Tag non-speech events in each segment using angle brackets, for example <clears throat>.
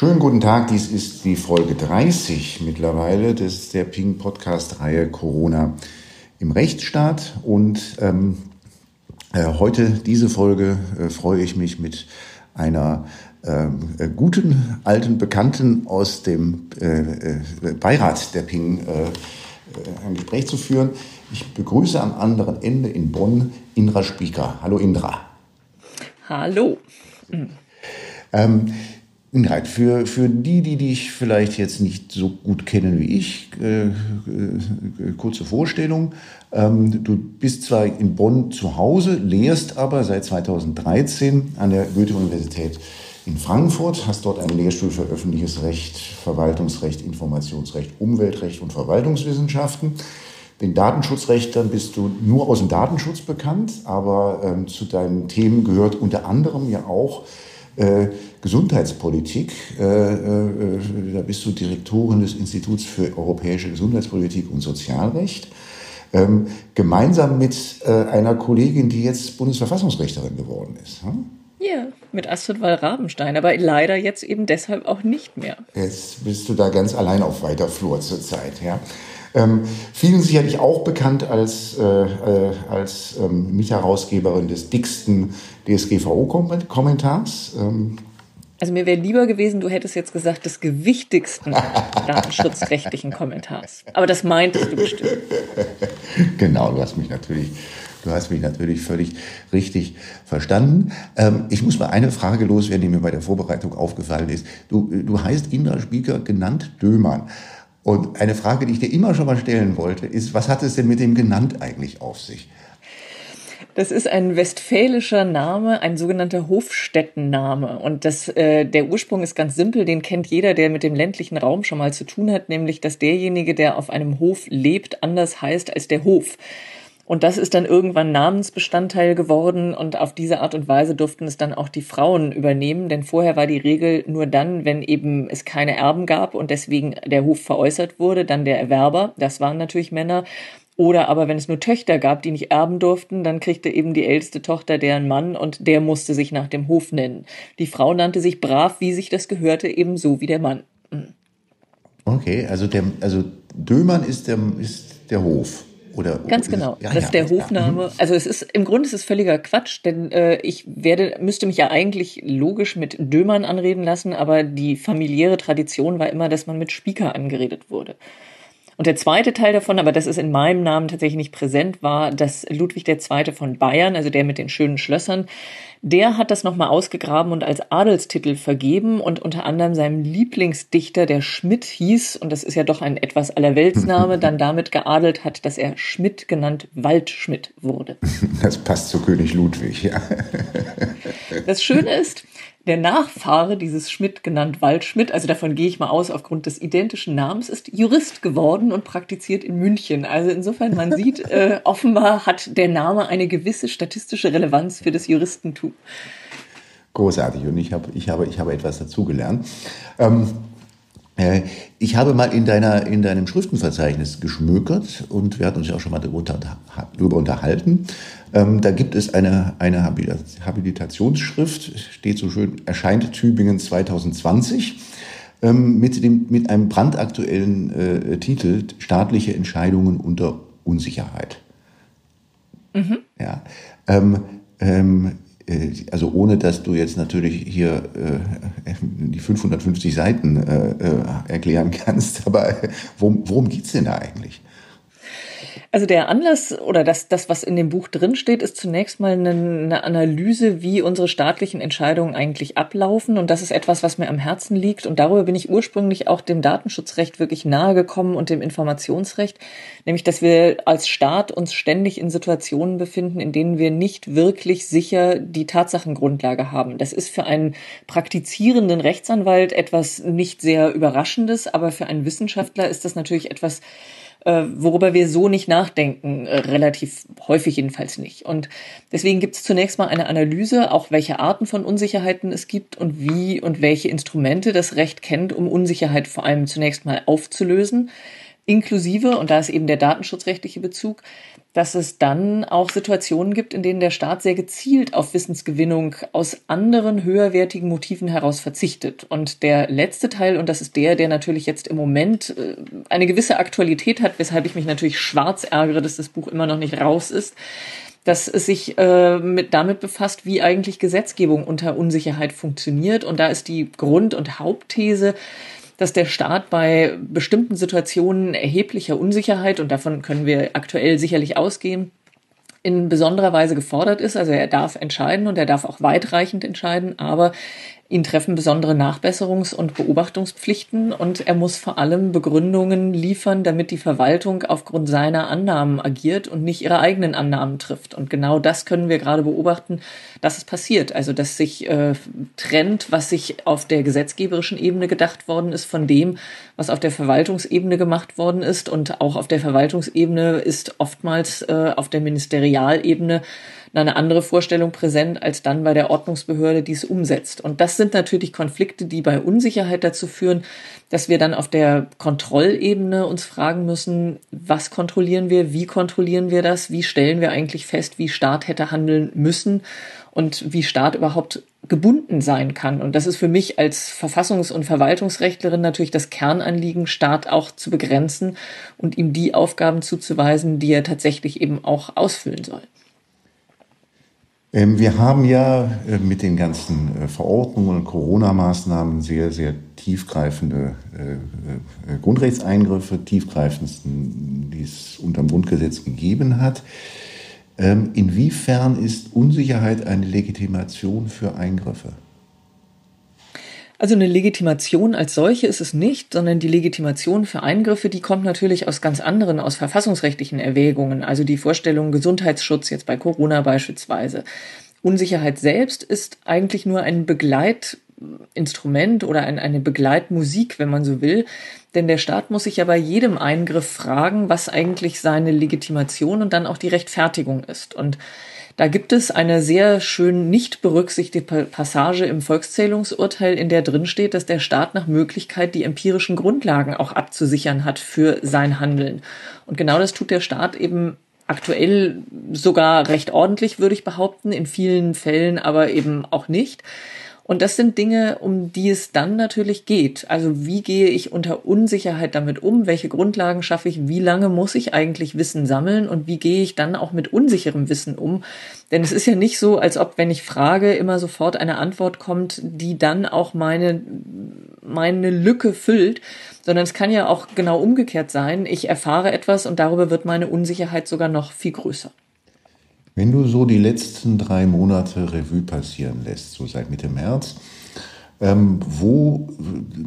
Schönen guten Tag, dies ist die Folge 30 mittlerweile des der Ping Podcast Reihe Corona im Rechtsstaat und ähm, äh, heute diese Folge äh, freue ich mich mit einer ähm, äh, guten alten Bekannten aus dem äh, äh, Beirat der Ping äh, ein Gespräch zu führen. Ich begrüße am anderen Ende in Bonn Indra Spieker. Hallo Indra. Hallo. Ähm, Ingrid, für, für die, die dich vielleicht jetzt nicht so gut kennen wie ich, äh, äh, kurze Vorstellung. Ähm, du bist zwar in Bonn zu Hause, lehrst aber seit 2013 an der Goethe-Universität in Frankfurt, hast dort einen Lehrstuhl für öffentliches Recht, Verwaltungsrecht, Informationsrecht, Umweltrecht und Verwaltungswissenschaften. Den Datenschutzrechtern bist du nur aus dem Datenschutz bekannt, aber ähm, zu deinen Themen gehört unter anderem ja auch äh, Gesundheitspolitik. Äh, äh, da bist du Direktorin des Instituts für europäische Gesundheitspolitik und Sozialrecht. Ähm, gemeinsam mit äh, einer Kollegin, die jetzt Bundesverfassungsrichterin geworden ist. Hm? Ja, mit Astrid Wall-Rabenstein, aber leider jetzt eben deshalb auch nicht mehr. Jetzt bist du da ganz allein auf weiter Flur zurzeit, ja. Ähm, vielen sicherlich auch bekannt als, äh, äh, als ähm, Mitherausgeberin des dicksten DSGVO-Kommentars. Ähm, also mir wäre lieber gewesen, du hättest jetzt gesagt, des gewichtigsten <laughs> datenschutzrechtlichen Kommentars. Aber das meintest du bestimmt. <laughs> Genau, du hast mich natürlich, du hast mich natürlich völlig richtig verstanden. Ähm, ich muss mal eine Frage loswerden, die mir bei der Vorbereitung aufgefallen ist. Du, du heißt Indra Spieker, genannt Dömann. Und eine Frage, die ich dir immer schon mal stellen wollte, ist, was hat es denn mit dem genannt eigentlich auf sich? Das ist ein westfälischer Name, ein sogenannter Hofstättenname. Und das, äh, der Ursprung ist ganz simpel, den kennt jeder, der mit dem ländlichen Raum schon mal zu tun hat, nämlich dass derjenige, der auf einem Hof lebt, anders heißt als der Hof. Und das ist dann irgendwann Namensbestandteil geworden und auf diese Art und Weise durften es dann auch die Frauen übernehmen, denn vorher war die Regel nur dann, wenn eben es keine Erben gab und deswegen der Hof veräußert wurde, dann der Erwerber, das waren natürlich Männer oder aber wenn es nur Töchter gab, die nicht erben durften, dann kriegte eben die älteste Tochter deren Mann und der musste sich nach dem Hof nennen. Die Frau nannte sich brav, wie sich das gehörte, ebenso wie der Mann. Okay, also der, also Dömann ist der, ist der Hof. Oder, Ganz genau. Ja, das ist der Hofname. Ja. Mhm. Also es ist im Grunde ist es völliger Quatsch, denn äh, ich werde müsste mich ja eigentlich logisch mit Dömann anreden lassen, aber die familiäre Tradition war immer, dass man mit Spieker angeredet wurde. Und der zweite Teil davon, aber das ist in meinem Namen tatsächlich nicht präsent, war, dass Ludwig II. von Bayern, also der mit den schönen Schlössern, der hat das nochmal ausgegraben und als Adelstitel vergeben und unter anderem seinem Lieblingsdichter, der Schmidt hieß, und das ist ja doch ein etwas Allerweltsname, <laughs> dann damit geadelt hat, dass er Schmidt genannt Waldschmidt wurde. Das passt zu König Ludwig, ja. Das Schöne ist, der Nachfahre dieses Schmidt, genannt Waldschmidt, also davon gehe ich mal aus, aufgrund des identischen Namens, ist Jurist geworden und praktiziert in München. Also insofern, man sieht, <laughs> äh, offenbar hat der Name eine gewisse statistische Relevanz für das Juristentum. Großartig und ich habe, ich habe, ich habe etwas dazugelernt. Ähm, äh, ich habe mal in, deiner, in deinem Schriftenverzeichnis geschmökert und wir hatten uns ja auch schon mal darüber unterhalten. Ähm, da gibt es eine, eine Habilitationsschrift, steht so schön, erscheint Tübingen 2020 ähm, mit, dem, mit einem brandaktuellen äh, Titel Staatliche Entscheidungen unter Unsicherheit. Mhm. Ja, ähm, ähm, äh, also ohne dass du jetzt natürlich hier äh, die 550 Seiten äh, äh, erklären kannst, <laughs> aber worum, worum geht es denn da eigentlich? Also der Anlass oder das, das, was in dem Buch drinsteht, ist zunächst mal eine, eine, Analyse, wie unsere staatlichen Entscheidungen eigentlich ablaufen. Und das ist etwas, was mir am Herzen liegt. Und darüber bin ich ursprünglich auch dem Datenschutzrecht wirklich nahe gekommen und dem Informationsrecht. Nämlich, dass wir als Staat uns ständig in Situationen befinden, in denen wir nicht wirklich sicher die Tatsachengrundlage haben. Das ist für einen praktizierenden Rechtsanwalt etwas nicht sehr Überraschendes, aber für einen Wissenschaftler ist das natürlich etwas, äh, worüber wir so nicht nachdenken, äh, relativ häufig jedenfalls nicht. Und deswegen gibt es zunächst mal eine Analyse, auch welche Arten von Unsicherheiten es gibt und wie und welche Instrumente das Recht kennt, um Unsicherheit vor allem zunächst mal aufzulösen. Inklusive, und da ist eben der datenschutzrechtliche Bezug, dass es dann auch Situationen gibt, in denen der Staat sehr gezielt auf Wissensgewinnung aus anderen höherwertigen Motiven heraus verzichtet. Und der letzte Teil, und das ist der, der natürlich jetzt im Moment äh, eine gewisse Aktualität hat, weshalb ich mich natürlich schwarz ärgere, dass das Buch immer noch nicht raus ist, dass es sich äh, mit, damit befasst, wie eigentlich Gesetzgebung unter Unsicherheit funktioniert. Und da ist die Grund- und Hauptthese, dass der Staat bei bestimmten Situationen erheblicher Unsicherheit, und davon können wir aktuell sicherlich ausgehen, in besonderer Weise gefordert ist. Also er darf entscheiden und er darf auch weitreichend entscheiden, aber Ihn treffen besondere Nachbesserungs- und Beobachtungspflichten und er muss vor allem Begründungen liefern, damit die Verwaltung aufgrund seiner Annahmen agiert und nicht ihre eigenen Annahmen trifft. Und genau das können wir gerade beobachten, dass es passiert. Also dass sich äh, trennt, was sich auf der gesetzgeberischen Ebene gedacht worden ist, von dem, was auf der Verwaltungsebene gemacht worden ist. Und auch auf der Verwaltungsebene ist oftmals äh, auf der Ministerialebene eine andere Vorstellung präsent als dann bei der Ordnungsbehörde, die es umsetzt. Und das sind natürlich Konflikte, die bei Unsicherheit dazu führen, dass wir dann auf der Kontrollebene uns fragen müssen, was kontrollieren wir, wie kontrollieren wir das, wie stellen wir eigentlich fest, wie Staat hätte handeln müssen und wie Staat überhaupt gebunden sein kann. Und das ist für mich als Verfassungs- und Verwaltungsrechtlerin natürlich das Kernanliegen, Staat auch zu begrenzen und ihm die Aufgaben zuzuweisen, die er tatsächlich eben auch ausfüllen soll. Ähm, wir haben ja äh, mit den ganzen äh, Verordnungen und Corona-Maßnahmen sehr, sehr tiefgreifende äh, Grundrechtseingriffe, tiefgreifendsten, die es unter dem Grundgesetz gegeben hat. Ähm, inwiefern ist Unsicherheit eine Legitimation für Eingriffe? Also eine Legitimation als solche ist es nicht, sondern die Legitimation für Eingriffe, die kommt natürlich aus ganz anderen, aus verfassungsrechtlichen Erwägungen. Also die Vorstellung Gesundheitsschutz jetzt bei Corona beispielsweise. Unsicherheit selbst ist eigentlich nur ein Begleitinstrument oder ein, eine Begleitmusik, wenn man so will. Denn der Staat muss sich ja bei jedem Eingriff fragen, was eigentlich seine Legitimation und dann auch die Rechtfertigung ist. Und da gibt es eine sehr schön nicht berücksichtigte Passage im Volkszählungsurteil, in der drin steht, dass der Staat nach Möglichkeit die empirischen Grundlagen auch abzusichern hat für sein Handeln. Und genau das tut der Staat eben aktuell sogar recht ordentlich, würde ich behaupten, in vielen Fällen aber eben auch nicht. Und das sind Dinge, um die es dann natürlich geht. Also wie gehe ich unter Unsicherheit damit um? Welche Grundlagen schaffe ich? Wie lange muss ich eigentlich Wissen sammeln? Und wie gehe ich dann auch mit unsicherem Wissen um? Denn es ist ja nicht so, als ob, wenn ich frage, immer sofort eine Antwort kommt, die dann auch meine, meine Lücke füllt, sondern es kann ja auch genau umgekehrt sein. Ich erfahre etwas und darüber wird meine Unsicherheit sogar noch viel größer. Wenn du so die letzten drei Monate Revue passieren lässt, so seit Mitte März, ähm, wo,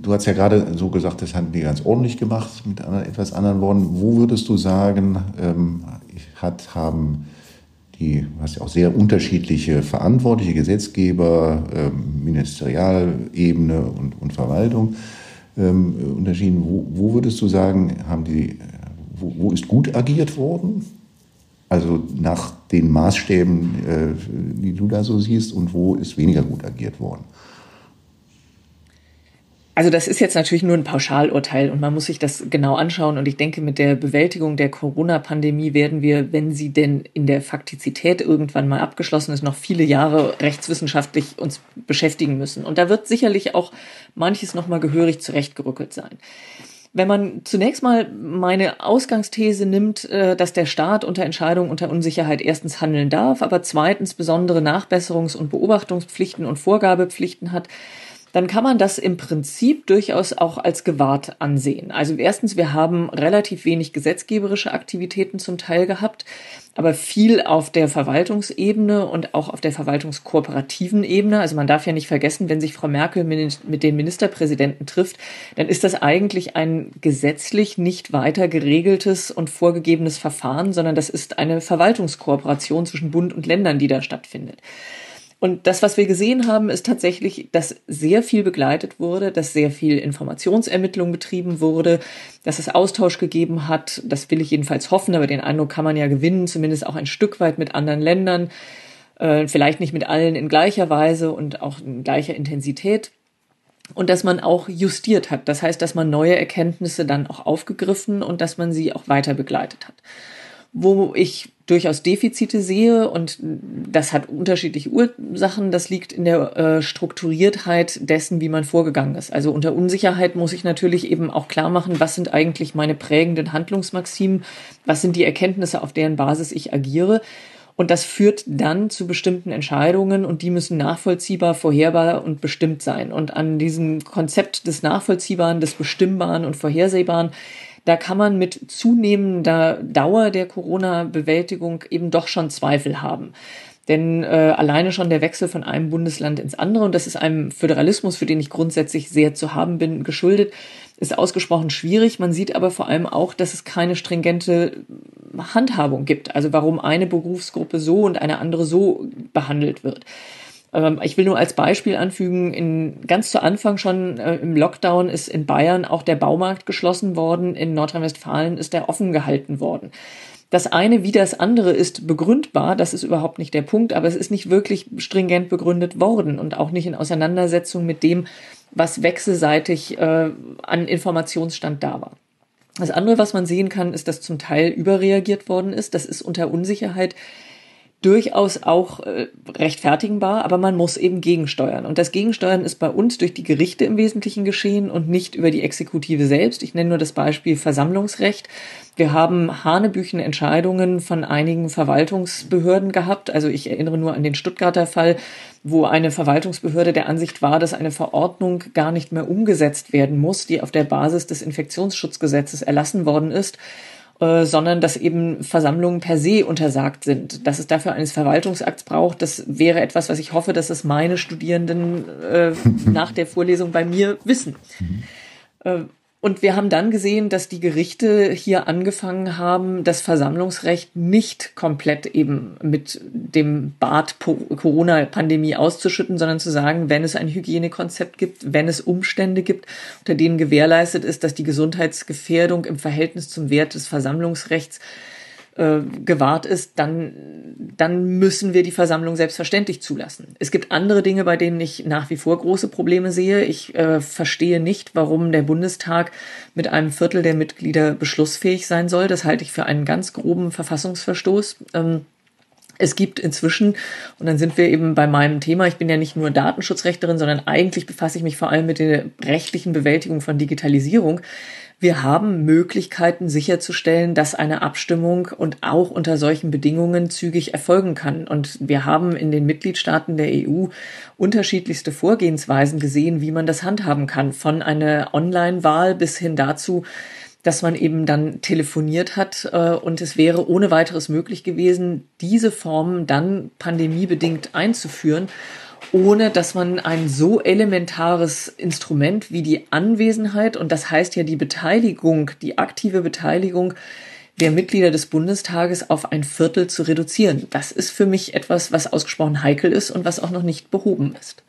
du hast ja gerade so gesagt, das haben die ganz ordentlich gemacht, mit etwas anderen Worten. Wo würdest du sagen, ähm, hat, haben die, hast ja auch sehr unterschiedliche verantwortliche Gesetzgeber, ähm, Ministerialebene und, und Verwaltung ähm, unterschieden. Wo, wo, würdest du sagen, haben die, wo, wo ist gut agiert worden? Also nach den Maßstäben, äh, die du da so siehst, und wo ist weniger gut agiert worden? Also das ist jetzt natürlich nur ein Pauschalurteil und man muss sich das genau anschauen. Und ich denke, mit der Bewältigung der Corona-Pandemie werden wir, wenn sie denn in der Faktizität irgendwann mal abgeschlossen ist, noch viele Jahre rechtswissenschaftlich uns beschäftigen müssen. Und da wird sicherlich auch manches nochmal gehörig zurechtgerückelt sein. Wenn man zunächst mal meine Ausgangsthese nimmt, äh, dass der Staat unter Entscheidung unter Unsicherheit erstens handeln darf, aber zweitens besondere Nachbesserungs- und Beobachtungspflichten und Vorgabepflichten hat, dann kann man das im Prinzip durchaus auch als gewahrt ansehen. Also erstens, wir haben relativ wenig gesetzgeberische Aktivitäten zum Teil gehabt, aber viel auf der Verwaltungsebene und auch auf der verwaltungskooperativen Ebene. Also man darf ja nicht vergessen, wenn sich Frau Merkel mit den Ministerpräsidenten trifft, dann ist das eigentlich ein gesetzlich nicht weiter geregeltes und vorgegebenes Verfahren, sondern das ist eine Verwaltungskooperation zwischen Bund und Ländern, die da stattfindet. Und das, was wir gesehen haben, ist tatsächlich, dass sehr viel begleitet wurde, dass sehr viel Informationsermittlung betrieben wurde, dass es Austausch gegeben hat. Das will ich jedenfalls hoffen, aber den Eindruck kann man ja gewinnen, zumindest auch ein Stück weit mit anderen Ländern. Äh, vielleicht nicht mit allen in gleicher Weise und auch in gleicher Intensität. und dass man auch justiert hat. Das heißt, dass man neue Erkenntnisse dann auch aufgegriffen und dass man sie auch weiter begleitet hat. Wo ich durchaus Defizite sehe und das hat unterschiedliche Ursachen. Das liegt in der äh, Strukturiertheit dessen, wie man vorgegangen ist. Also unter Unsicherheit muss ich natürlich eben auch klar machen, was sind eigentlich meine prägenden Handlungsmaximen, was sind die Erkenntnisse, auf deren Basis ich agiere. Und das führt dann zu bestimmten Entscheidungen und die müssen nachvollziehbar, vorherbar und bestimmt sein. Und an diesem Konzept des Nachvollziehbaren, des Bestimmbaren und Vorhersehbaren, da kann man mit zunehmender Dauer der Corona-Bewältigung eben doch schon Zweifel haben. Denn äh, alleine schon der Wechsel von einem Bundesland ins andere, und das ist einem Föderalismus, für den ich grundsätzlich sehr zu haben bin, geschuldet, ist ausgesprochen schwierig. Man sieht aber vor allem auch, dass es keine stringente Handhabung gibt. Also warum eine Berufsgruppe so und eine andere so behandelt wird. Ähm, ich will nur als Beispiel anfügen, in, ganz zu Anfang schon äh, im Lockdown ist in Bayern auch der Baumarkt geschlossen worden, in Nordrhein-Westfalen ist er offen gehalten worden. Das eine wie das andere ist begründbar, das ist überhaupt nicht der Punkt, aber es ist nicht wirklich stringent begründet worden und auch nicht in Auseinandersetzung mit dem, was wechselseitig äh, an Informationsstand da war. Das andere, was man sehen kann, ist, dass zum Teil überreagiert worden ist. Das ist unter Unsicherheit durchaus auch äh, rechtfertigbar, aber man muss eben gegensteuern. Und das Gegensteuern ist bei uns durch die Gerichte im Wesentlichen geschehen und nicht über die Exekutive selbst. Ich nenne nur das Beispiel Versammlungsrecht. Wir haben hanebüchen Entscheidungen von einigen Verwaltungsbehörden gehabt. Also ich erinnere nur an den Stuttgarter Fall, wo eine Verwaltungsbehörde der Ansicht war, dass eine Verordnung gar nicht mehr umgesetzt werden muss, die auf der Basis des Infektionsschutzgesetzes erlassen worden ist äh, sondern dass eben Versammlungen per se untersagt sind. Dass es dafür eines Verwaltungsakts braucht, das wäre etwas, was ich hoffe, dass es meine Studierenden äh, <laughs> nach der Vorlesung bei mir wissen. Mhm. Äh, und wir haben dann gesehen, dass die Gerichte hier angefangen haben, das Versammlungsrecht nicht komplett eben mit dem Bad Corona-Pandemie auszuschütten, sondern zu sagen, wenn es ein Hygienekonzept gibt, wenn es Umstände gibt, unter denen gewährleistet ist, dass die Gesundheitsgefährdung im Verhältnis zum Wert des Versammlungsrechts äh, gewahrt ist, dann, dann müssen wir die Versammlung selbstverständlich zulassen. Es gibt andere Dinge, bei denen ich nach wie vor große Probleme sehe. Ich äh, verstehe nicht, warum der Bundestag mit einem Viertel der Mitglieder beschlussfähig sein soll. Das halte ich für einen ganz groben Verfassungsverstoß. Ähm, es gibt inzwischen, und dann sind wir eben bei meinem Thema, ich bin ja nicht nur Datenschutzrechterin, sondern eigentlich befasse ich mich vor allem mit der rechtlichen Bewältigung von Digitalisierung wir haben Möglichkeiten sicherzustellen, dass eine Abstimmung und auch unter solchen Bedingungen zügig erfolgen kann. Und wir haben in den Mitgliedstaaten der EU unterschiedlichste Vorgehensweisen gesehen, wie man das handhaben kann. Von einer Online-Wahl bis hin dazu, dass man eben dann telefoniert hat äh, und es wäre ohne weiteres möglich gewesen, diese Formen dann pandemiebedingt einzuführen ohne dass man ein so elementares Instrument wie die Anwesenheit, und das heißt ja die Beteiligung, die aktive Beteiligung der Mitglieder des Bundestages auf ein Viertel zu reduzieren. Das ist für mich etwas, was ausgesprochen heikel ist und was auch noch nicht behoben ist.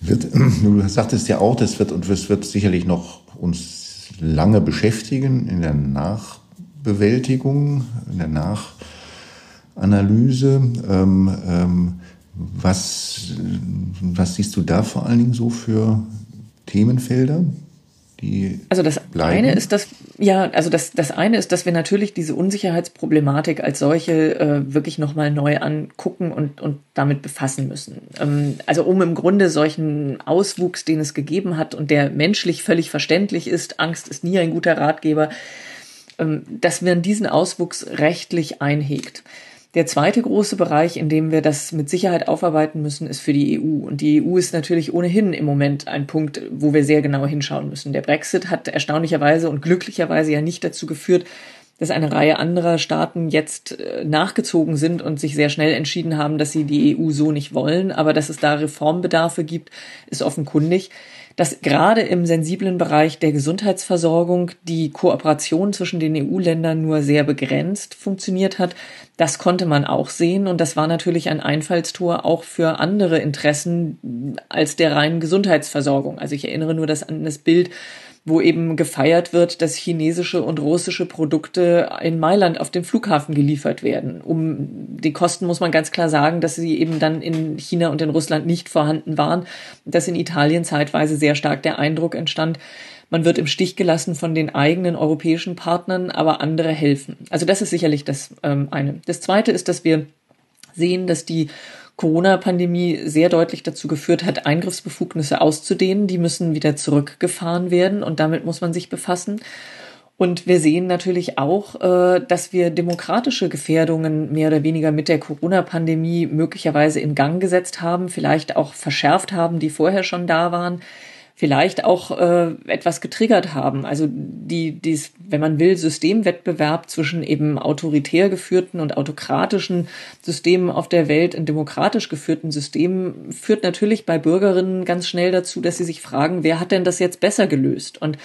Wird, <clears throat> du sagtest ja auch, das wird und es wird sicherlich noch uns lange beschäftigen in der Nachbewältigung, in der Nach Analyse. Ähm, ähm, was, was siehst du da vor allen Dingen so für Themenfelder? Also das bleiben? eine ist das ja also das das eine ist dass wir natürlich diese Unsicherheitsproblematik als solche äh, wirklich noch mal neu angucken und und damit befassen müssen ähm, also um im Grunde solchen Auswuchs den es gegeben hat und der menschlich völlig verständlich ist Angst ist nie ein guter Ratgeber ähm, dass man diesen Auswuchs rechtlich einhegt der zweite große Bereich, in dem wir das mit Sicherheit aufarbeiten müssen, ist für die EU. Und die EU ist natürlich ohnehin im Moment ein Punkt, wo wir sehr genau hinschauen müssen. Der Brexit hat erstaunlicherweise und glücklicherweise ja nicht dazu geführt, dass eine Reihe anderer Staaten jetzt äh, nachgezogen sind und sich sehr schnell entschieden haben, dass sie die EU so nicht wollen. Aber dass es da Reformbedarfe gibt, ist offenkundig dass gerade im sensiblen Bereich der Gesundheitsversorgung die Kooperation zwischen den EU-Ländern nur sehr begrenzt funktioniert hat. Das konnte man auch sehen und das war natürlich ein Einfallstor auch für andere Interessen als der reinen Gesundheitsversorgung. Also ich erinnere nur das an das Bild wo eben gefeiert wird, dass chinesische und russische Produkte in Mailand auf dem Flughafen geliefert werden. Um die Kosten muss man ganz klar sagen, dass sie eben dann in China und in Russland nicht vorhanden waren, dass in Italien zeitweise sehr stark der Eindruck entstand, man wird im Stich gelassen von den eigenen europäischen Partnern, aber andere helfen. Also das ist sicherlich das ähm, eine. Das zweite ist, dass wir sehen, dass die Corona-Pandemie sehr deutlich dazu geführt hat, Eingriffsbefugnisse auszudehnen. Die müssen wieder zurückgefahren werden und damit muss man sich befassen. Und wir sehen natürlich auch, äh, dass wir demokratische Gefährdungen mehr oder weniger mit der Corona-Pandemie möglicherweise in Gang gesetzt haben, vielleicht auch verschärft haben, die vorher schon da waren vielleicht auch äh, etwas getriggert haben. Also die, dies, wenn man will, Systemwettbewerb zwischen eben autoritär geführten und autokratischen Systemen auf der Welt in demokratisch geführten Systemen führt natürlich bei Bürgerinnen ganz schnell dazu, dass sie sich fragen, wer hat denn das jetzt besser gelöst? Und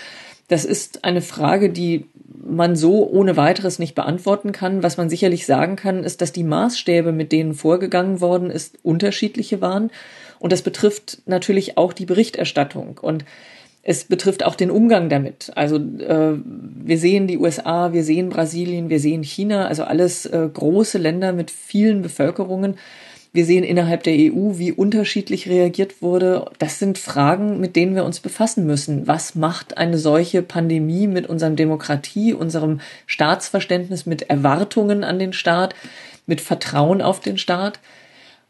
das ist eine Frage, die man so ohne weiteres nicht beantworten kann. Was man sicherlich sagen kann, ist, dass die Maßstäbe, mit denen vorgegangen worden ist, unterschiedliche waren und das betrifft natürlich auch die Berichterstattung und es betrifft auch den Umgang damit. Also äh, wir sehen die USA, wir sehen Brasilien, wir sehen China, also alles äh, große Länder mit vielen Bevölkerungen. Wir sehen innerhalb der EU, wie unterschiedlich reagiert wurde. Das sind Fragen, mit denen wir uns befassen müssen. Was macht eine solche Pandemie mit unserem Demokratie, unserem Staatsverständnis, mit Erwartungen an den Staat, mit Vertrauen auf den Staat?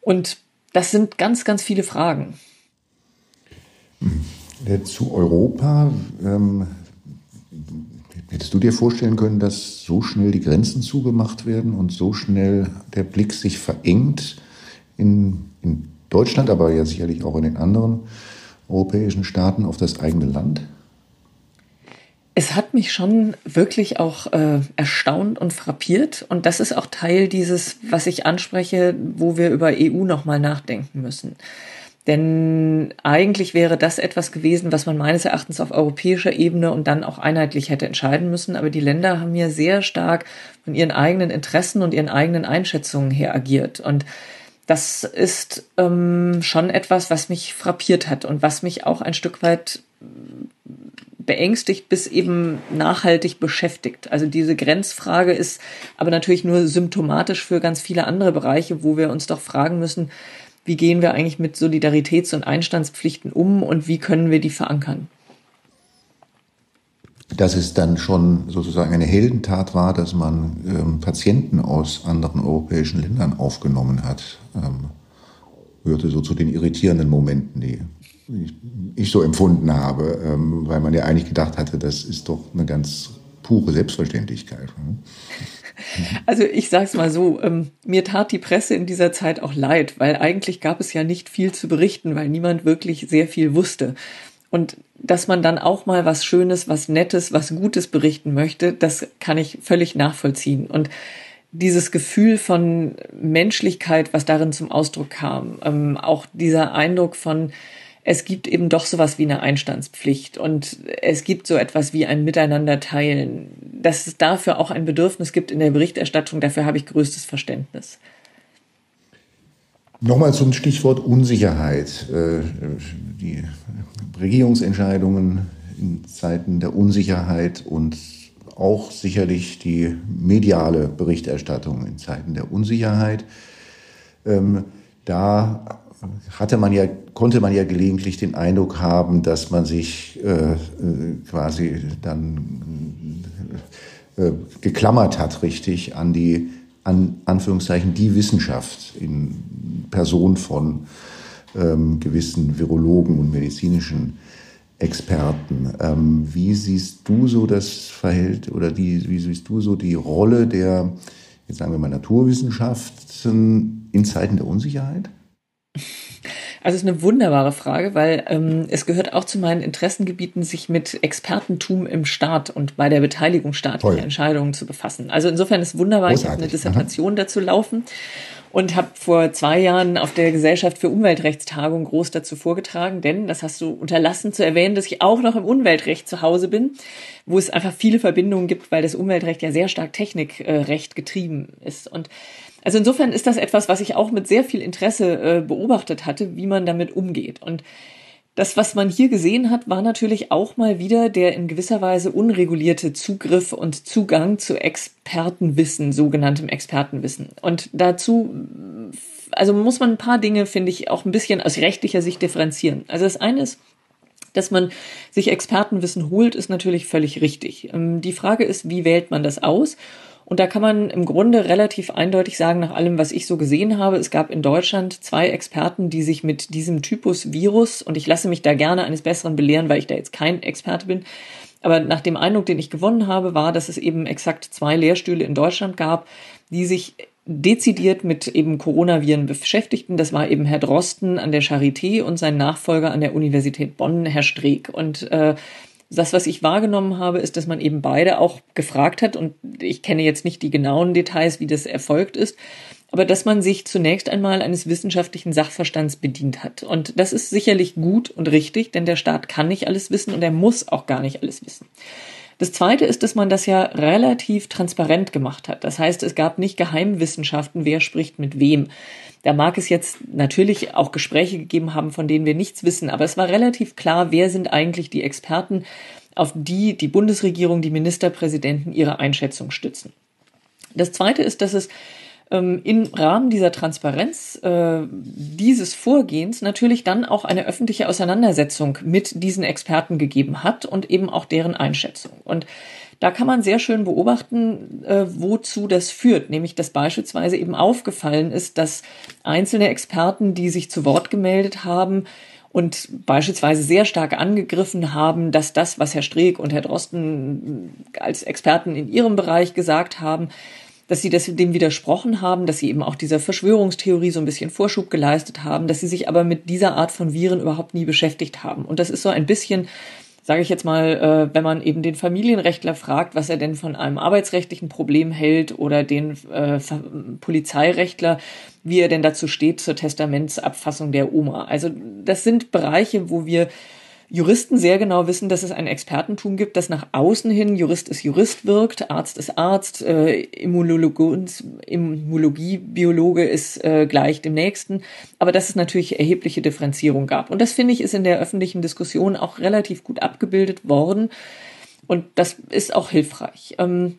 Und das sind ganz, ganz viele Fragen. Zu Europa, ähm, hättest du dir vorstellen können, dass so schnell die Grenzen zugemacht werden und so schnell der Blick sich verengt in, in Deutschland, aber ja sicherlich auch in den anderen europäischen Staaten auf das eigene Land? Es hat mich schon wirklich auch äh, erstaunt und frappiert. Und das ist auch Teil dieses, was ich anspreche, wo wir über EU nochmal nachdenken müssen. Denn eigentlich wäre das etwas gewesen, was man meines Erachtens auf europäischer Ebene und dann auch einheitlich hätte entscheiden müssen. Aber die Länder haben ja sehr stark von ihren eigenen Interessen und ihren eigenen Einschätzungen her agiert. Und das ist ähm, schon etwas, was mich frappiert hat und was mich auch ein Stück weit beängstigt bis eben nachhaltig beschäftigt. Also diese Grenzfrage ist aber natürlich nur symptomatisch für ganz viele andere Bereiche, wo wir uns doch fragen müssen, wie gehen wir eigentlich mit Solidaritäts- und Einstandspflichten um und wie können wir die verankern? Dass es dann schon sozusagen eine Heldentat war, dass man ähm, Patienten aus anderen europäischen Ländern aufgenommen hat, ähm, gehörte so zu den irritierenden Momenten, die ich so empfunden habe, ähm, weil man ja eigentlich gedacht hatte, das ist doch eine ganz pure Selbstverständlichkeit. Ne? <laughs> Also ich sage es mal so, ähm, mir tat die Presse in dieser Zeit auch leid, weil eigentlich gab es ja nicht viel zu berichten, weil niemand wirklich sehr viel wusste. Und dass man dann auch mal was Schönes, was Nettes, was Gutes berichten möchte, das kann ich völlig nachvollziehen. Und dieses Gefühl von Menschlichkeit, was darin zum Ausdruck kam, ähm, auch dieser Eindruck von, es gibt eben doch sowas wie eine Einstandspflicht und es gibt so etwas wie ein Miteinander teilen. Dass es dafür auch ein Bedürfnis gibt in der Berichterstattung, dafür habe ich größtes Verständnis. Nochmal zum Stichwort Unsicherheit. Äh, die Regierungsentscheidungen in Zeiten der Unsicherheit und auch sicherlich die mediale Berichterstattung in Zeiten der Unsicherheit. Ähm, da hatte man ja, konnte man ja gelegentlich den Eindruck haben, dass man sich äh, äh quasi dann äh, geklammert hat, richtig, an die, an Anführungszeichen, die Wissenschaft in Person von ähm, gewissen Virologen und medizinischen Experten. Ähm, wie siehst du so das Verhältnis oder die, wie siehst du so die Rolle der, jetzt sagen wir mal, Naturwissenschaften in Zeiten der Unsicherheit? Also es ist eine wunderbare Frage, weil ähm, es gehört auch zu meinen Interessengebieten, sich mit Expertentum im Staat und bei der Beteiligung staatlicher Toll. Entscheidungen zu befassen. Also insofern ist wunderbar, Großartig. ich habe eine Dissertation Aha. dazu laufen und habe vor zwei Jahren auf der Gesellschaft für Umweltrechtstagung groß dazu vorgetragen, denn das hast du unterlassen zu erwähnen, dass ich auch noch im Umweltrecht zu Hause bin, wo es einfach viele Verbindungen gibt, weil das Umweltrecht ja sehr stark Technikrecht getrieben ist. Und also insofern ist das etwas, was ich auch mit sehr viel Interesse äh, beobachtet hatte, wie man damit umgeht. Und Das, was man hier gesehen hat, war natürlich auch mal wieder der in gewisser Weise unregulierte Zugriff und Zugang zu Expertenwissen, sogenanntem Expertenwissen. Und dazu, also muss man ein paar Dinge, finde ich, auch ein bisschen aus rechtlicher Sicht differenzieren. Also das eine ist, dass man sich Expertenwissen holt, ist natürlich völlig richtig. Ähm, die Frage ist, wie wählt man das aus? Und da kann man im Grunde relativ eindeutig sagen, nach allem, was ich so gesehen habe, es gab in Deutschland zwei Experten, die sich mit diesem Typus Virus, und ich lasse mich da gerne eines Besseren belehren, weil ich da jetzt kein Experte bin, aber nach dem Eindruck, den ich gewonnen habe, war, dass es eben exakt zwei Lehrstühle in Deutschland gab, die sich dezidiert mit eben Coronaviren beschäftigten. Das war eben Herr Drosten an der Charité und sein Nachfolger an der Universität Bonn, Herr Streeck. Und äh, das, was ich wahrgenommen habe, ist, dass man eben beide auch gefragt hat, und ich kenne jetzt nicht die genauen Details, wie das erfolgt ist, aber dass man sich zunächst einmal eines wissenschaftlichen Sachverstands bedient hat. Und das ist sicherlich gut und richtig, denn der Staat kann nicht alles wissen und er muss auch gar nicht alles wissen. Das Zweite ist, dass man das ja relativ transparent gemacht hat. Das heißt, es gab nicht Geheimwissenschaften, wer spricht mit wem. Da mag es jetzt natürlich auch Gespräche gegeben haben, von denen wir nichts wissen, aber es war relativ klar, wer sind eigentlich die Experten, auf die die Bundesregierung, die Ministerpräsidenten ihre Einschätzung stützen. Das Zweite ist, dass es ähm, im Rahmen dieser Transparenz äh, dieses Vorgehens natürlich dann auch eine öffentliche Auseinandersetzung mit diesen Experten gegeben hat und eben auch deren Einschätzung. Und da kann man sehr schön beobachten, äh, wozu das führt, nämlich dass beispielsweise eben aufgefallen ist, dass einzelne Experten, die sich zu Wort gemeldet haben, und beispielsweise sehr stark angegriffen haben, dass das, was Herr Streeck und Herr Drosten als Experten in ihrem Bereich gesagt haben, dass sie das dem widersprochen haben, dass sie eben auch dieser Verschwörungstheorie so ein bisschen Vorschub geleistet haben, dass sie sich aber mit dieser Art von Viren überhaupt nie beschäftigt haben. Und das ist so ein bisschen sage ich jetzt mal, äh, wenn man eben den Familienrechtler fragt, was er denn von einem arbeitsrechtlichen Problem hält oder den äh, Polizeirechtler, wie er denn dazu steht zur Testamentsabfassung der Oma. Also das sind Bereiche, wo wir Juristen sehr genau wissen, dass es ein Expertentum gibt, das nach außen hin Jurist ist Jurist wirkt, Arzt ist Arzt, äh, Immunologie, Biologe ist äh, gleich dem nächsten, aber dass es natürlich erhebliche Differenzierung gab. Und das finde ich ist in der öffentlichen Diskussion auch relativ gut abgebildet worden. Und das ist auch hilfreich. Ähm,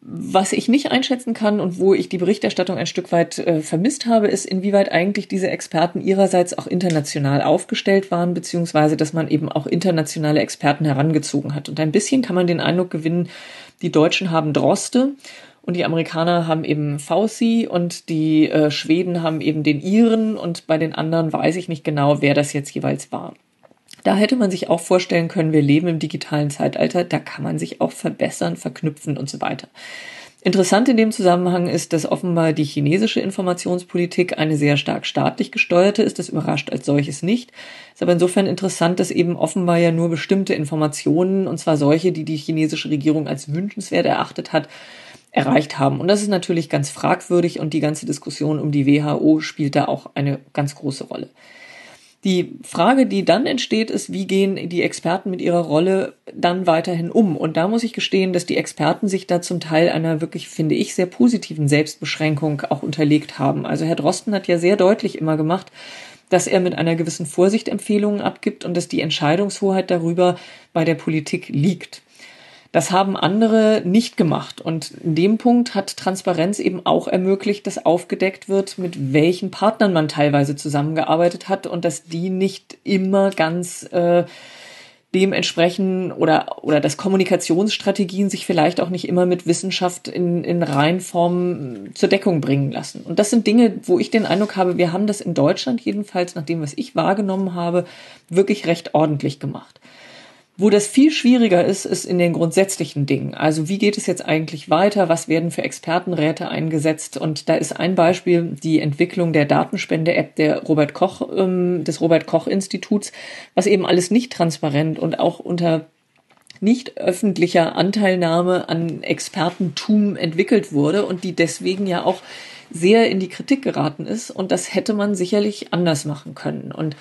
was ich nicht einschätzen kann und wo ich die Berichterstattung ein Stück weit äh, vermisst habe, ist, inwieweit eigentlich diese Experten ihrerseits auch international aufgestellt waren, beziehungsweise dass man eben auch internationale Experten herangezogen hat. Und ein bisschen kann man den Eindruck gewinnen, die Deutschen haben Droste und die Amerikaner haben eben Fauci und die äh, Schweden haben eben den Iren und bei den anderen weiß ich nicht genau, wer das jetzt jeweils war. Da hätte man sich auch vorstellen können, wir leben im digitalen Zeitalter, da kann man sich auch verbessern, verknüpfen und so weiter. Interessant in dem Zusammenhang ist, dass offenbar die chinesische Informationspolitik eine sehr stark staatlich gesteuerte ist. Das überrascht als solches nicht. Ist aber insofern interessant, dass eben offenbar ja nur bestimmte Informationen, und zwar solche, die die chinesische Regierung als wünschenswert erachtet hat, erreicht haben. Und das ist natürlich ganz fragwürdig und die ganze Diskussion um die WHO spielt da auch eine ganz große Rolle. Die Frage, die dann entsteht, ist, wie gehen die Experten mit ihrer Rolle dann weiterhin um? Und da muss ich gestehen, dass die Experten sich da zum Teil einer wirklich, finde ich, sehr positiven Selbstbeschränkung auch unterlegt haben. Also Herr Drosten hat ja sehr deutlich immer gemacht, dass er mit einer gewissen Vorsicht Empfehlungen abgibt und dass die Entscheidungshoheit darüber bei der Politik liegt. Das haben andere nicht gemacht. Und in dem Punkt hat Transparenz eben auch ermöglicht, dass aufgedeckt wird, mit welchen Partnern man teilweise zusammengearbeitet hat und dass die nicht immer ganz äh, dementsprechend oder, oder dass Kommunikationsstrategien sich vielleicht auch nicht immer mit Wissenschaft in, in Reihenform zur Deckung bringen lassen. Und das sind Dinge, wo ich den Eindruck habe, wir haben das in Deutschland jedenfalls, nach dem, was ich wahrgenommen habe, wirklich recht ordentlich gemacht. Wo das viel schwieriger ist, ist in den grundsätzlichen Dingen. Also wie geht es jetzt eigentlich weiter? Was werden für Expertenräte eingesetzt? Und da ist ein Beispiel die Entwicklung der Datenspende-App der Robert Koch, ähm, des Robert Koch Instituts, was eben alles nicht transparent und auch unter nicht öffentlicher Anteilnahme an Expertentum entwickelt wurde und die deswegen ja auch sehr in die Kritik geraten ist. Und das hätte man sicherlich anders machen können. Und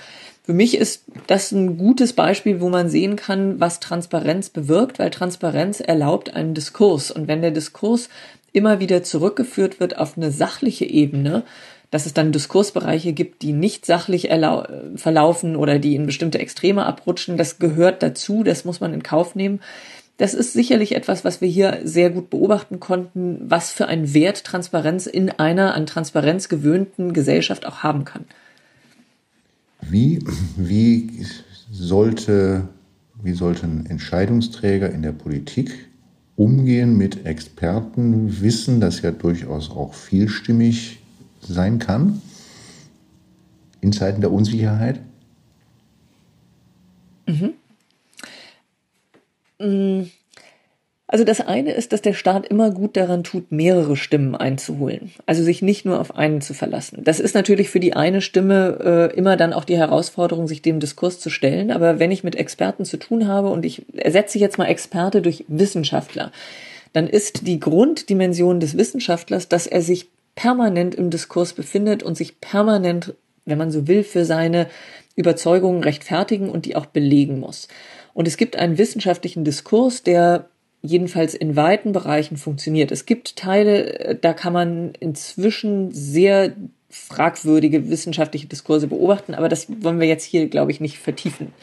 für mich ist das ein gutes Beispiel, wo man sehen kann, was Transparenz bewirkt, weil Transparenz erlaubt einen Diskurs. Und wenn der Diskurs immer wieder zurückgeführt wird auf eine sachliche Ebene, dass es dann Diskursbereiche gibt, die nicht sachlich verlaufen oder die in bestimmte Extreme abrutschen. Das gehört dazu, das muss man in Kauf nehmen. Das ist sicherlich etwas, was wir hier sehr gut beobachten konnten, was für einen Wert Transparenz in einer an Transparenz gewöhnten Gesellschaft auch haben kann. Wie, wie, sollte, wie sollten Entscheidungsträger in der Politik umgehen mit Expertenwissen, das ja durchaus auch vielstimmig sein kann in Zeiten der Unsicherheit? Mhm. Also das eine ist, dass der Staat immer gut daran tut, mehrere Stimmen einzuholen. Also sich nicht nur auf einen zu verlassen. Das ist natürlich für die eine Stimme äh, immer dann auch die Herausforderung, sich dem Diskurs zu stellen. Aber wenn ich mit Experten zu tun habe und ich ersetze jetzt mal Experte durch Wissenschaftler, dann ist die Grunddimension des Wissenschaftlers, dass er sich permanent im Diskurs befindet und sich permanent, wenn man so will, für seine Überzeugungen rechtfertigen und die auch belegen muss. Und es gibt einen wissenschaftlichen Diskurs, der jedenfalls in weiten Bereichen funktioniert. Es gibt Teile, äh, da kann man inzwischen sehr fragwürdige wissenschaftliche Diskurse beobachten, aber das wollen wir jetzt hier, glaube ich, nicht vertiefen.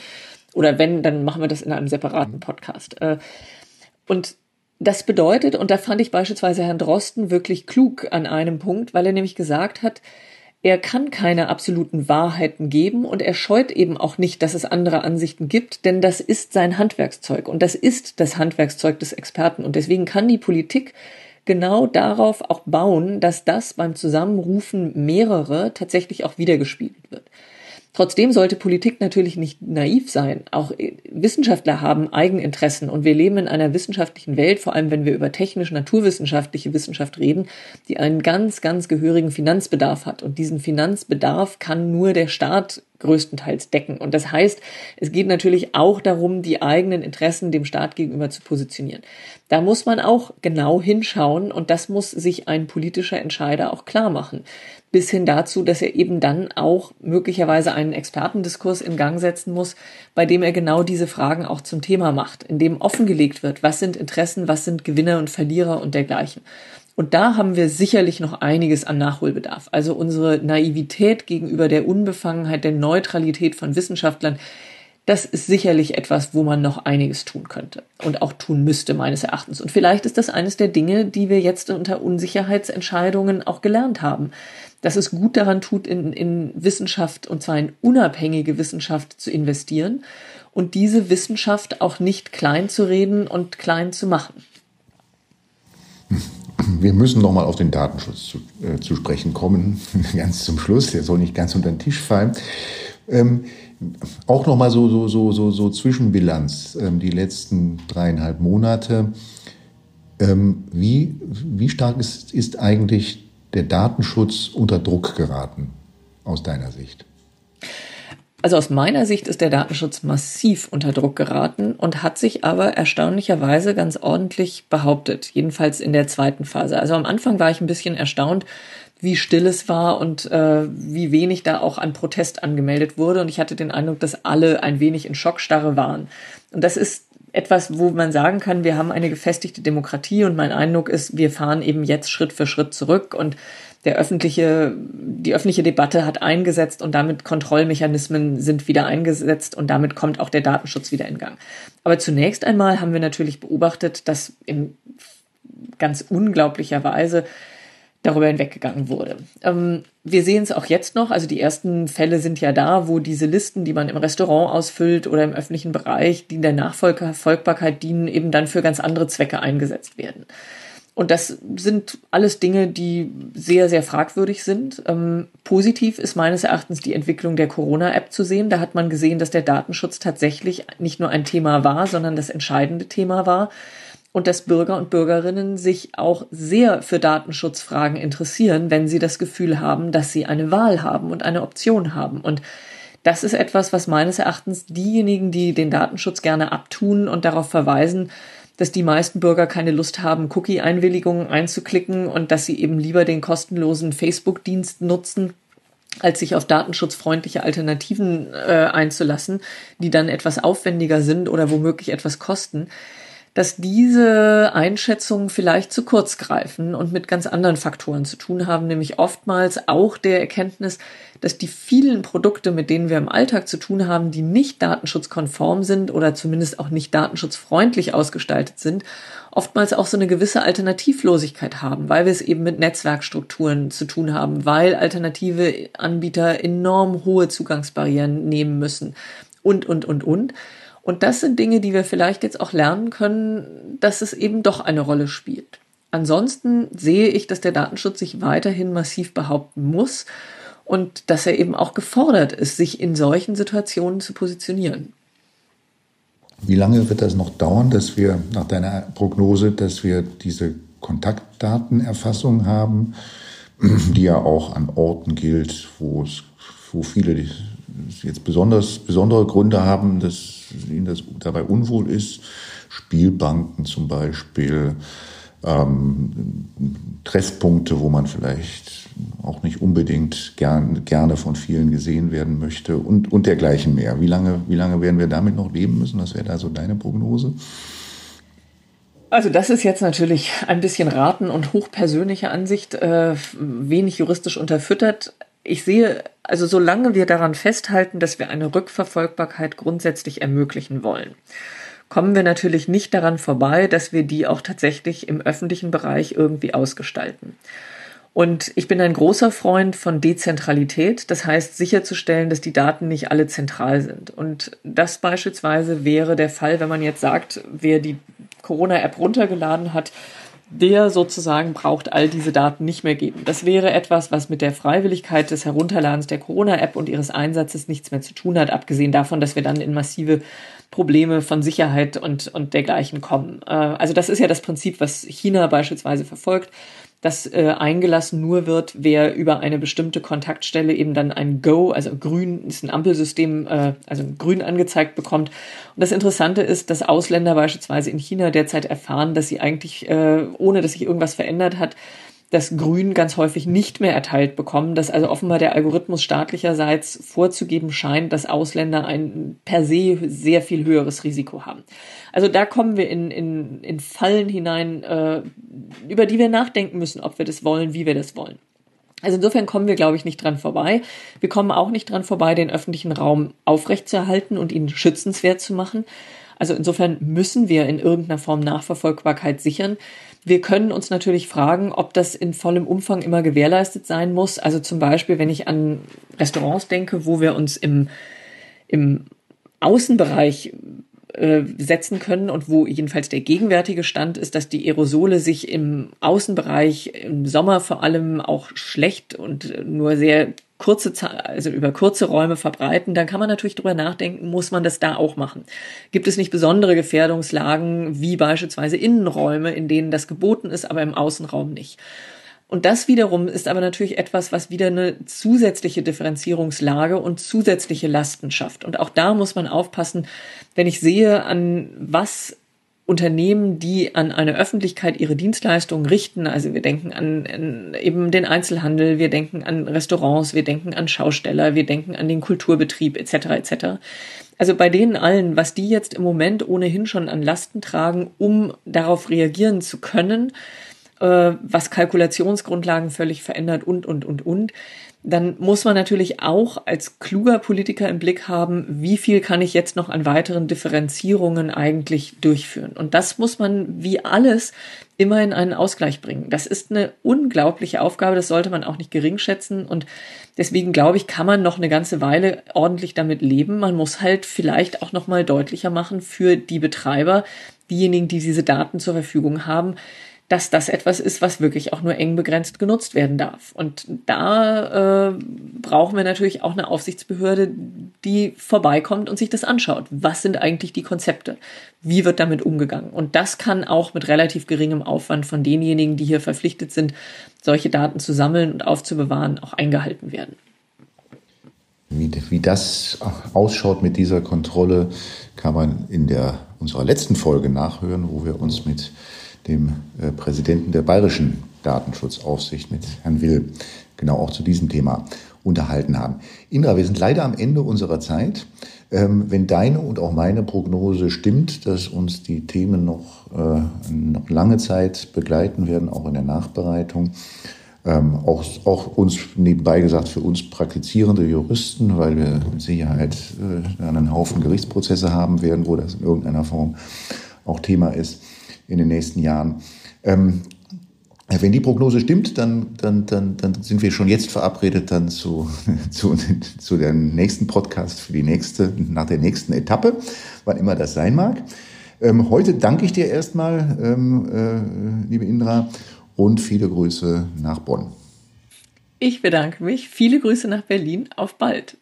Oder wenn, dann machen wir das in einem separaten Podcast. Äh, und das bedeutet, und da fand ich beispielsweise Herrn Drosten wirklich klug an einem Punkt, weil er nämlich gesagt hat, er kann keine absoluten Wahrheiten geben und er scheut eben auch nicht, dass es andere Ansichten gibt, denn das ist sein Handwerkszeug und das ist das Handwerkszeug des Experten und deswegen kann die Politik genau darauf auch bauen, dass das beim Zusammenrufen mehrere tatsächlich auch wiedergespiegelt wird. Trotzdem sollte Politik natürlich nicht naiv sein. Auch äh, Wissenschaftler haben Eigeninteressen und wir leben in einer wissenschaftlichen Welt, vor allem wenn wir über technisch-naturwissenschaftliche Wissenschaft reden, die einen ganz, ganz gehörigen Finanzbedarf hat. Und diesen Finanzbedarf kann nur der Staat größtenteils decken. Und das heißt, es geht natürlich auch darum, die eigenen Interessen dem Staat gegenüber zu positionieren. Da muss man auch genau hinschauen und das muss sich ein politischer Entscheider auch klar machen bis hin dazu, dass er eben dann auch möglicherweise einen Expertendiskurs in Gang setzen muss, bei dem er genau diese Fragen auch zum Thema macht, in dem offengelegt wird, was sind Interessen, was sind Gewinner und Verlierer und dergleichen. Und da haben wir sicherlich noch einiges an Nachholbedarf. Also unsere Naivität gegenüber der Unbefangenheit, der Neutralität von Wissenschaftlern, das ist sicherlich etwas, wo man noch einiges tun könnte und auch tun müsste, meines Erachtens. Und vielleicht ist das eines der Dinge, die wir jetzt unter Unsicherheitsentscheidungen auch gelernt haben dass es gut daran tut, in, in Wissenschaft, und zwar in unabhängige Wissenschaft zu investieren und diese Wissenschaft auch nicht klein zu reden und klein zu machen. Wir müssen noch mal auf den Datenschutz zu, äh, zu sprechen kommen, <laughs> ganz zum Schluss. Der soll nicht ganz unter den Tisch fallen. Ähm, auch noch mal so, so, so, so, so Zwischenbilanz, ähm, die letzten dreieinhalb Monate. Ähm, wie, wie stark ist, ist eigentlich der Datenschutz unter Druck geraten, aus deiner Sicht? Also aus meiner Sicht ist der Datenschutz massiv unter Druck geraten und hat sich aber erstaunlicherweise ganz ordentlich behauptet, jedenfalls in der zweiten Phase. Also am Anfang war ich ein bisschen erstaunt, wie still es war und äh, wie wenig da auch an Protest angemeldet wurde. Und ich hatte den Eindruck, dass alle ein wenig in Schockstarre waren. Und das ist etwas, wo man sagen kann, wir haben eine gefestigte Demokratie und mein Eindruck ist, wir fahren eben jetzt Schritt für Schritt zurück und der öffentliche, die öffentliche Debatte hat eingesetzt und damit Kontrollmechanismen sind wieder eingesetzt und damit kommt auch der Datenschutz wieder in Gang. Aber zunächst einmal haben wir natürlich beobachtet, dass in ganz unglaublicher Weise darüber hinweggegangen wurde. Ähm, wir sehen es auch jetzt noch, also die ersten Fälle sind ja da, wo diese Listen, die man im Restaurant ausfüllt oder im öffentlichen Bereich, die in der Nachfolgbarkeit dienen, eben dann für ganz andere Zwecke eingesetzt werden. Und das sind alles Dinge, die sehr, sehr fragwürdig sind. Ähm, positiv ist meines Erachtens die Entwicklung der Corona-App zu sehen. Da hat man gesehen, dass der Datenschutz tatsächlich nicht nur ein Thema war, sondern das entscheidende Thema war und dass Bürger und Bürgerinnen sich auch sehr für Datenschutzfragen interessieren, wenn sie das Gefühl haben, dass sie eine Wahl haben und eine Option haben. Und das ist etwas, was meines Erachtens diejenigen, die den Datenschutz gerne abtun und darauf verweisen, dass die meisten Bürger keine Lust haben, Cookie-Einwilligungen einzuklicken und dass sie eben lieber den kostenlosen Facebook-Dienst nutzen, als sich auf datenschutzfreundliche Alternativen äh, einzulassen, die dann etwas aufwendiger sind oder womöglich etwas kosten dass diese Einschätzungen vielleicht zu kurz greifen und mit ganz anderen Faktoren zu tun haben, nämlich oftmals auch der Erkenntnis, dass die vielen Produkte, mit denen wir im Alltag zu tun haben, die nicht datenschutzkonform sind oder zumindest auch nicht datenschutzfreundlich ausgestaltet sind, oftmals auch so eine gewisse Alternativlosigkeit haben, weil wir es eben mit Netzwerkstrukturen zu tun haben, weil alternative Anbieter enorm hohe Zugangsbarrieren nehmen müssen und, und, und, und. Und das sind Dinge, die wir vielleicht jetzt auch lernen können, dass es eben doch eine Rolle spielt. Ansonsten sehe ich, dass der Datenschutz sich weiterhin massiv behaupten muss und dass er eben auch gefordert ist, sich in solchen Situationen zu positionieren. Wie lange wird das noch dauern, dass wir nach deiner Prognose, dass wir diese Kontaktdatenerfassung haben, die ja auch an Orten gilt, wo es, wo viele jetzt besonders besondere Gründe haben, dass ihnen das dabei unwohl ist. Spielbanken zum Beispiel, ähm, Treffpunkte, wo man vielleicht auch nicht unbedingt gern, gerne von vielen gesehen werden möchte und, und dergleichen mehr. Wie lange, wie lange werden wir damit noch leben müssen? Das wäre da so deine Prognose. Also das ist jetzt natürlich ein bisschen Raten und hochpersönliche Ansicht, äh, wenig juristisch unterfüttert ich sehe, also solange wir daran festhalten, dass wir eine Rückverfolgbarkeit grundsätzlich ermöglichen wollen, kommen wir natürlich nicht daran vorbei, dass wir die auch tatsächlich im öffentlichen Bereich irgendwie ausgestalten. Und ich bin ein großer Freund von Dezentralität, das heißt sicherzustellen, dass die Daten nicht alle zentral sind. Und das beispielsweise wäre der Fall, wenn man jetzt sagt, wer die Corona-App runtergeladen hat, der sozusagen braucht all diese Daten nicht mehr geben. Das wäre etwas, was mit der Freiwilligkeit des Herunterladens der Corona-App und ihres Einsatzes nichts mehr zu tun hat, abgesehen davon, dass wir dann in massive Probleme von Sicherheit und, und dergleichen kommen. Äh, also das ist ja das Prinzip, was China beispielsweise verfolgt dass äh, eingelassen nur wird, wer über eine bestimmte Kontaktstelle eben dann ein Go, also grün ist ein Ampelsystem, äh, also grün angezeigt bekommt. Und das Interessante ist, dass Ausländer beispielsweise in China derzeit erfahren, dass sie eigentlich, äh, ohne dass sich irgendwas verändert hat, das Grün ganz häufig nicht mehr erteilt bekommen, dass also offenbar der Algorithmus staatlicherseits vorzugeben scheint, dass Ausländer ein per se sehr viel höheres Risiko haben. Also da kommen wir in, in, in Fallen hinein, äh, über die wir nachdenken müssen, ob wir das wollen, wie wir das wollen. Also insofern kommen wir, glaube ich, nicht dran vorbei. Wir kommen auch nicht dran vorbei, den öffentlichen Raum aufrechtzuerhalten und ihn schützenswert zu machen. Also insofern müssen wir in irgendeiner Form Nachverfolgbarkeit sichern. Wir können uns natürlich fragen, ob das in vollem Umfang immer gewährleistet sein muss. Also zum Beispiel, wenn ich an Restaurants denke, wo wir uns im, im Außenbereich äh, setzen können und wo jedenfalls der gegenwärtige Stand ist, dass die Aerosole sich im Außenbereich im Sommer vor allem auch schlecht und nur sehr kurze, also über kurze Räume verbreiten, dann kann man natürlich darüber nachdenken, muss man das da auch machen? Gibt es nicht besondere Gefährdungslagen, wie beispielsweise Innenräume, in denen das geboten ist, aber im Außenraum nicht? Und das wiederum ist aber natürlich etwas, was wieder eine zusätzliche Differenzierungslage und zusätzliche Lasten schafft. Und auch da muss man aufpassen, wenn ich sehe, an was Unternehmen, die an eine Öffentlichkeit ihre Dienstleistungen richten. Also wir denken an, an, eben den Einzelhandel, wir denken an Restaurants, wir denken an Schausteller, wir denken an den Kulturbetrieb etc. etc. Also bei denen allen, was die jetzt im Moment ohnehin schon an Lasten tragen, um darauf reagieren zu können, äh, was Kalkulationsgrundlagen völlig verändert und und und und dann muss man natürlich auch als kluger Politiker im Blick haben, wie viel kann ich jetzt noch an weiteren Differenzierungen eigentlich durchführen. Und das muss man wie alles immer in einen Ausgleich bringen. Das ist eine unglaubliche Aufgabe, das sollte man auch nicht gering schätzen. Und deswegen glaube ich, kann man noch eine ganze Weile ordentlich damit leben. Man muss halt vielleicht auch noch mal deutlicher machen für die Betreiber, diejenigen, die diese Daten zur Verfügung haben, dass das etwas ist, was wirklich auch nur eng begrenzt genutzt werden darf. Und da äh, brauchen wir natürlich auch eine Aufsichtsbehörde, die vorbeikommt und sich das anschaut. Was sind eigentlich die Konzepte? Wie wird damit umgegangen? Und das kann auch mit relativ geringem Aufwand von denjenigen, die hier verpflichtet sind, solche Daten zu sammeln und aufzubewahren, auch eingehalten werden. Wie, wie das ausschaut mit dieser Kontrolle, kann man in der, unserer letzten Folge nachhören, wo wir uns mit dem äh, Präsidenten der Bayerischen Datenschutzaufsicht, mit Herrn Will, genau auch zu diesem Thema unterhalten haben. Indra, wir sind leider am Ende unserer Zeit. Ähm, wenn deine und auch meine Prognose stimmt, dass uns die Themen noch, äh, noch lange Zeit begleiten werden, auch in der Nachbereitung, ähm, auch, auch uns nebenbei gesagt für uns praktizierende Juristen, weil wir mit Sicherheit äh, einen Haufen Gerichtsprozesse haben werden, wo das in irgendeiner Form auch Thema ist in den nächsten Jahren. Ähm, wenn die Prognose stimmt, dann, dann, dann, dann sind wir schon jetzt verabredet dann zu, <laughs> zu, zu dem nächsten Podcast für die nächste, nach der nächsten Etappe, wann immer das sein mag. Ähm, heute danke ich dir erstmal, ähm, äh, liebe Indra, und viele Grüße nach Bonn. Ich bedanke mich. Viele Grüße nach Berlin. Auf bald.